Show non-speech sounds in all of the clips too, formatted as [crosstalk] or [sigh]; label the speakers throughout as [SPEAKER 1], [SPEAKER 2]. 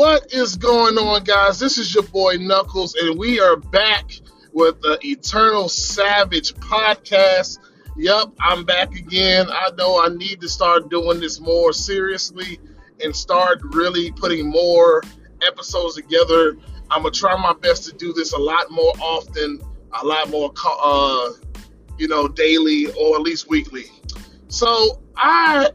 [SPEAKER 1] What is going on, guys? This is your boy Knucklez, and we are back with the Eternal Savage podcast. Yep, I'm back again. I know I need to start doing this more seriously and start really putting more episodes together. I'm gonna try my best to do this a lot more often, a lot more, uh, you know, daily or at least weekly. So I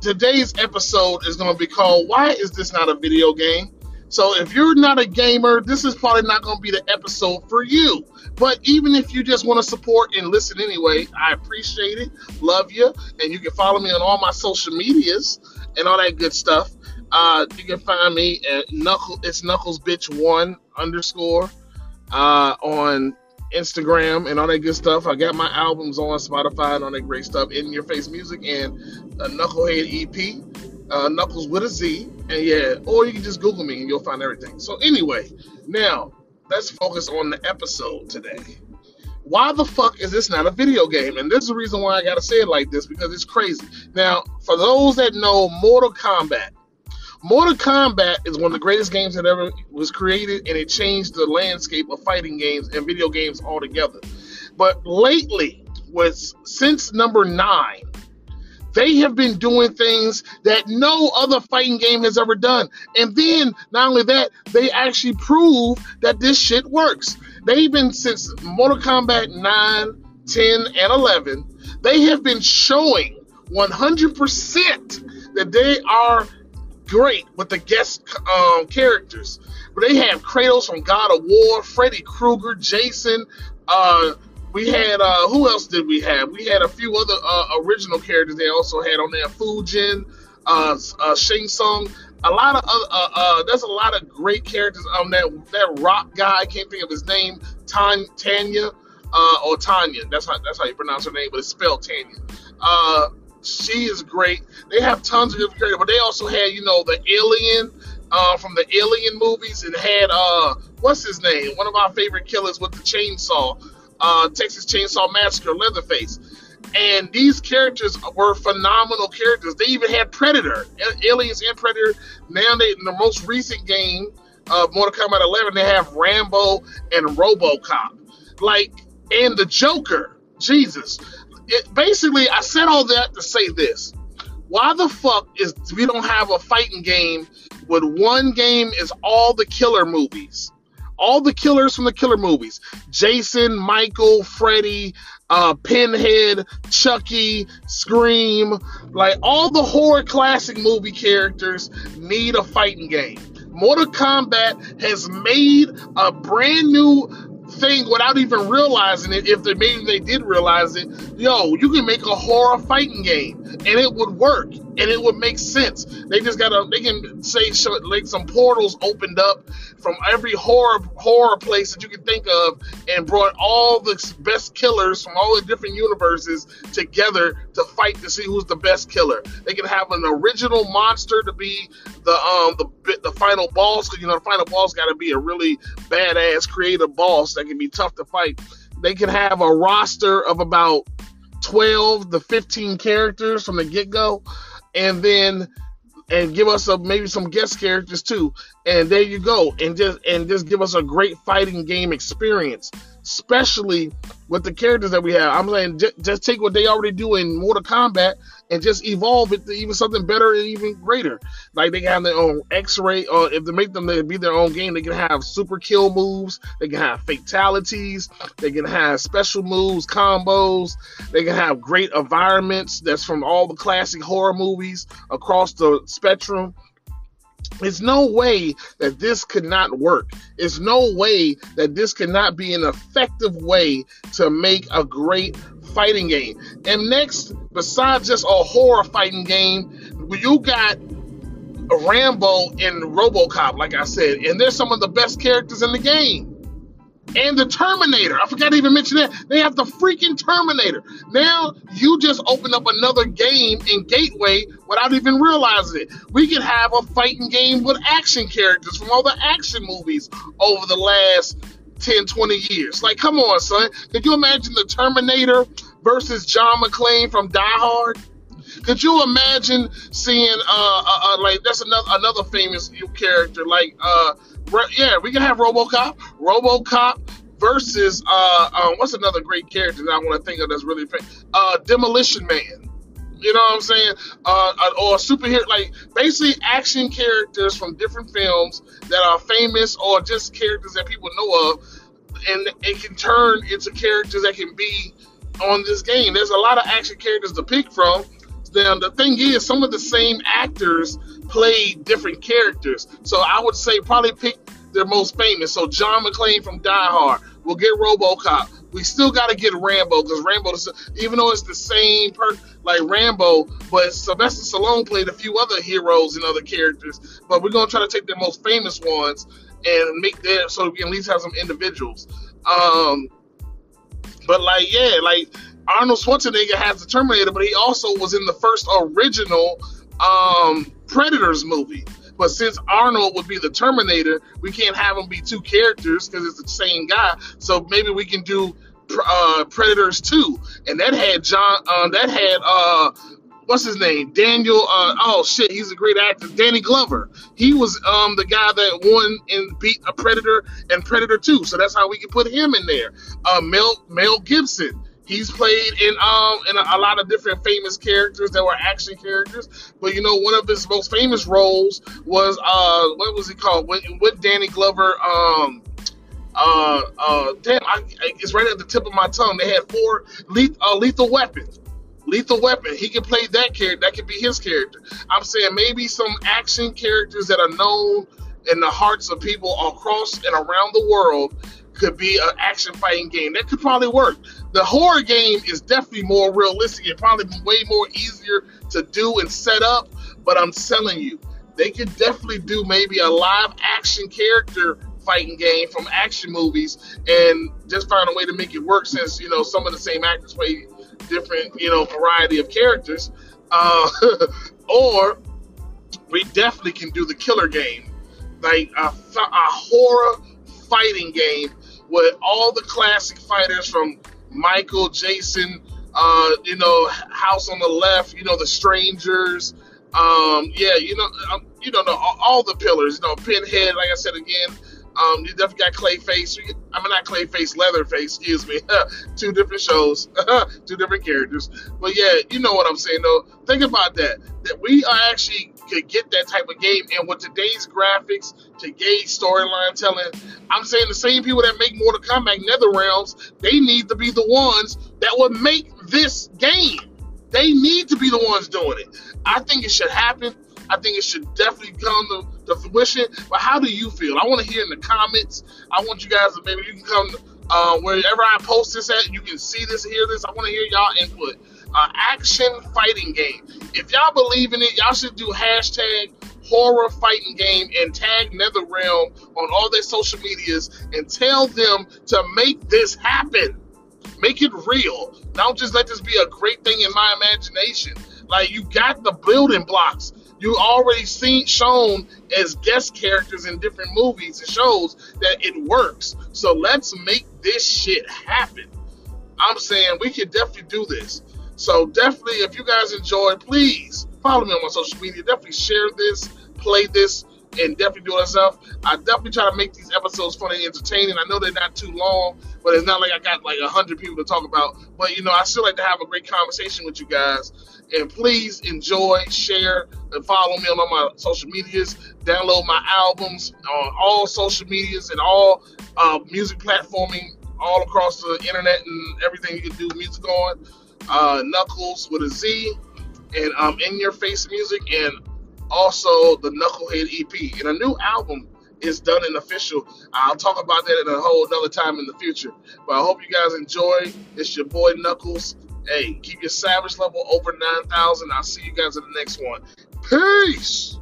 [SPEAKER 1] today's episode is going to be called "Why is this not a video game?" So if you're not a gamer, this is probably not going to be the episode for you. But even if you just want to support and listen anyway, I appreciate it. Love you. And you can follow me on all my social medias and all that good stuff. Uh, you can find me at Knuckle. It's Knuckles Bitch One underscore uh, on Instagram and all that good stuff. I got my albums on Spotify and all that great stuff. In Your Face Music and a Knucklehead EP, uh, Knuckles with a Z. And yeah, or you can just Google me and you'll find everything. So anyway, now let's focus on the episode today. Why the fuck is this not a video game? And this is the reason why I gotta say it like this because it's crazy. Now, for those that know Mortal Kombat, Mortal Kombat is one of the greatest games that ever was created, and it changed the landscape of fighting games and video games altogether. But lately, was since number nine, they have been doing things that no other fighting game has ever done. And then, not only that, they actually prove that this shit works. They've been since Mortal Kombat 9, 10, and 11, they have been showing 100% that they are great with the guest um, characters. But they have Kratos from God of War, Freddy Krueger, Jason. Uh, we had uh, who else did we have? We had a few other uh, original characters they also had on there. Fujin, uh, uh, Tsung. A lot of other, uh, uh, there's a lot of great characters on that that rock guy. I can't think of his name. Tan, Tanya uh, or Tanya. That's how that's how you pronounce her name, but it's spelled Tanya. Uh, she is great. They have tons of different characters, but they also had, you know, the alien uh, from the Alien movies. and had uh, what's his name? One of our favorite killers with the chainsaw, uh, Texas Chainsaw Massacre, Leatherface. And these characters were phenomenal characters. They even had Predator, Aliens and Predator. Now they in the most recent game, uh, Mortal Kombat 11, they have Rambo and RoboCop, like, and the Joker. Jesus, it, basically, I said all that to say this. Why the fuck is we don't have a fighting game with one game is all the killer movies? All the killers from the killer movies. Jason, Michael, Freddy, uh, Pinhead, Chucky, Scream, like all the horror classic movie characters need a fighting game. Mortal Kombat has made a brand new thing without even realizing it. If they maybe they did realize it, yo, you can make a horror fighting game and it would work and it would make sense. They just gotta they can say like some portals opened up from every horror horror place that you can think of and brought all the best killers from all the different universes together to fight to see who's the best killer. They can have an original monster to be the um the the final boss because you know the final boss got to be a really badass creative boss that can be tough to fight. They can have a roster of about 12 to 15 characters from the get go, and then and give us a maybe some guest characters too. And there you go, and just and just give us a great fighting game experience especially with the characters that we have. I'm saying just, just take what they already do in Mortal Kombat and just evolve it to even something better and even greater. Like they can have their own X-ray, or if they make them they be their own game, they can have super kill moves, they can have fatalities, they can have special moves, combos, they can have great environments that's from all the classic horror movies across the spectrum. There's no way that this could not work. It's no way that this could not be an effective way to make a great fighting game. And next, besides just a horror fighting game, you got Rambo and RoboCop, like I said, and they're some of the best characters in the game and the Terminator. I forgot to even mention that. They have the freaking Terminator. Now you just open up another game in Gateway without even realizing it. We could have a fighting game with action characters from all the action movies over the last 10, 20 years. Like, come on, son. Could you imagine the Terminator versus John McClane from Die Hard? Could you imagine seeing uh, uh, uh like that's another another famous character like uh yeah we can have RoboCop RoboCop versus uh um, what's another great character that I want to think of that's really famous uh Demolition Man. You know what I'm saying? Uh, uh or superhero, like basically action characters from different films that are famous or just characters that people know of, and it can turn into characters that can be on this game. There's a lot of action characters to pick from. Then the thing is, some of the same actors play different characters. So I would say probably pick their most famous. So John McClane from Die Hard. We'll get RoboCop. We still got to get Rambo because Rambo, even though it's the same per like Rambo, but Sylvester Stallone played a few other heroes and other characters. But we're gonna try to take their most famous ones and make that so we can at least have some individuals. Um, but like, yeah, like Arnold Schwarzenegger has the Terminator, but he also was in the first original um, Predators movie. But since Arnold would be the Terminator, we can't have him be two characters because it's the same guy. So maybe we can do uh, Predators 2, and that had John. Uh, that had uh, what's his name? Daniel. Uh, oh shit, he's a great actor. Danny Glover. He was um, the guy that won and beat a Predator and Predator 2. So that's how we can put him in there. Uh, Mel Mel Gibson. He's played in um in a, a, lot of different famous characters that were action characters. But you know, one of his most famous roles was uh what was he called? With, with Danny Glover, um uh uh damn, I, it's right at the tip of my tongue. They had four lethal, uh, lethal weapons. Lethal Weapon, he can play that character. That could be his character. I'm saying maybe some action characters that are known in the hearts of people across and around the world could be an action fighting game. That could probably work. The horror game is definitely more realistic and probably way more easier to do and set up. But I'm telling you, they could definitely do maybe a live action character fighting game from action movies and just find a way to make it work since you know some of the same actors play different you know variety of characters uh, [laughs] or we definitely can do the killer game like a, a horror fighting game with all the classic fighters from Michael, Jason, uh, you know, House on the Left, you know, The Strangers, um, yeah, you know, um, you know, all, all, the pillars, you know, Pinhead, like I said again, um, you definitely got Clayface. I mean, not Clayface, Leatherface. Excuse me. [laughs] two different shows, [laughs] two different characters. But yeah, you know what I'm saying though. Think about that. That we are actually could get that type of game, and with today's graphics, today's storyline telling, I'm saying the same people that make Mortal Kombat NetherRealms, they need to be the ones that would make this game. They need to be the ones doing it. I think it should happen. I think it should definitely come to, to fruition. But how do you feel? I want to hear in the comments. I want you guys to maybe you can come uh, wherever I post this at. You can see this, hear this. I want to hear y'all input. Uh, action fighting game. If y'all believe in it, y'all should do hashtag horror fighting game and tag NetherRealm on all their social medias and tell them to make this happen. Make it real. Don't just let this be a great thing in my imagination. Like you got the building blocks you already seen shown as guest characters in different movies and shows that it works. So let's make this shit happen. I'm saying we can definitely do this. So definitely, if you guys enjoy, please follow me on my social media. Definitely share this, play this, and definitely do it yourself. I definitely try to make these episodes fun and entertaining. I know they're not too long, but it's not like I got like hundred people to talk about. But you know, I still like to have a great conversation with you guys. And please enjoy, share, follow me on all my social medias. Download my albums on all social medias and all uh, music platforming all across the internet and everything you can do music on. Uh, Knuckles with a Z, and um, in your face music, and also the Knucklehead EP. And a new album is done and official. I'll talk about that in a whole another time in the future. But I hope you guys enjoy. It's your boy Knucklez. Hey, keep your savage level over 9,000. I'll see you guys in the next one. Peace!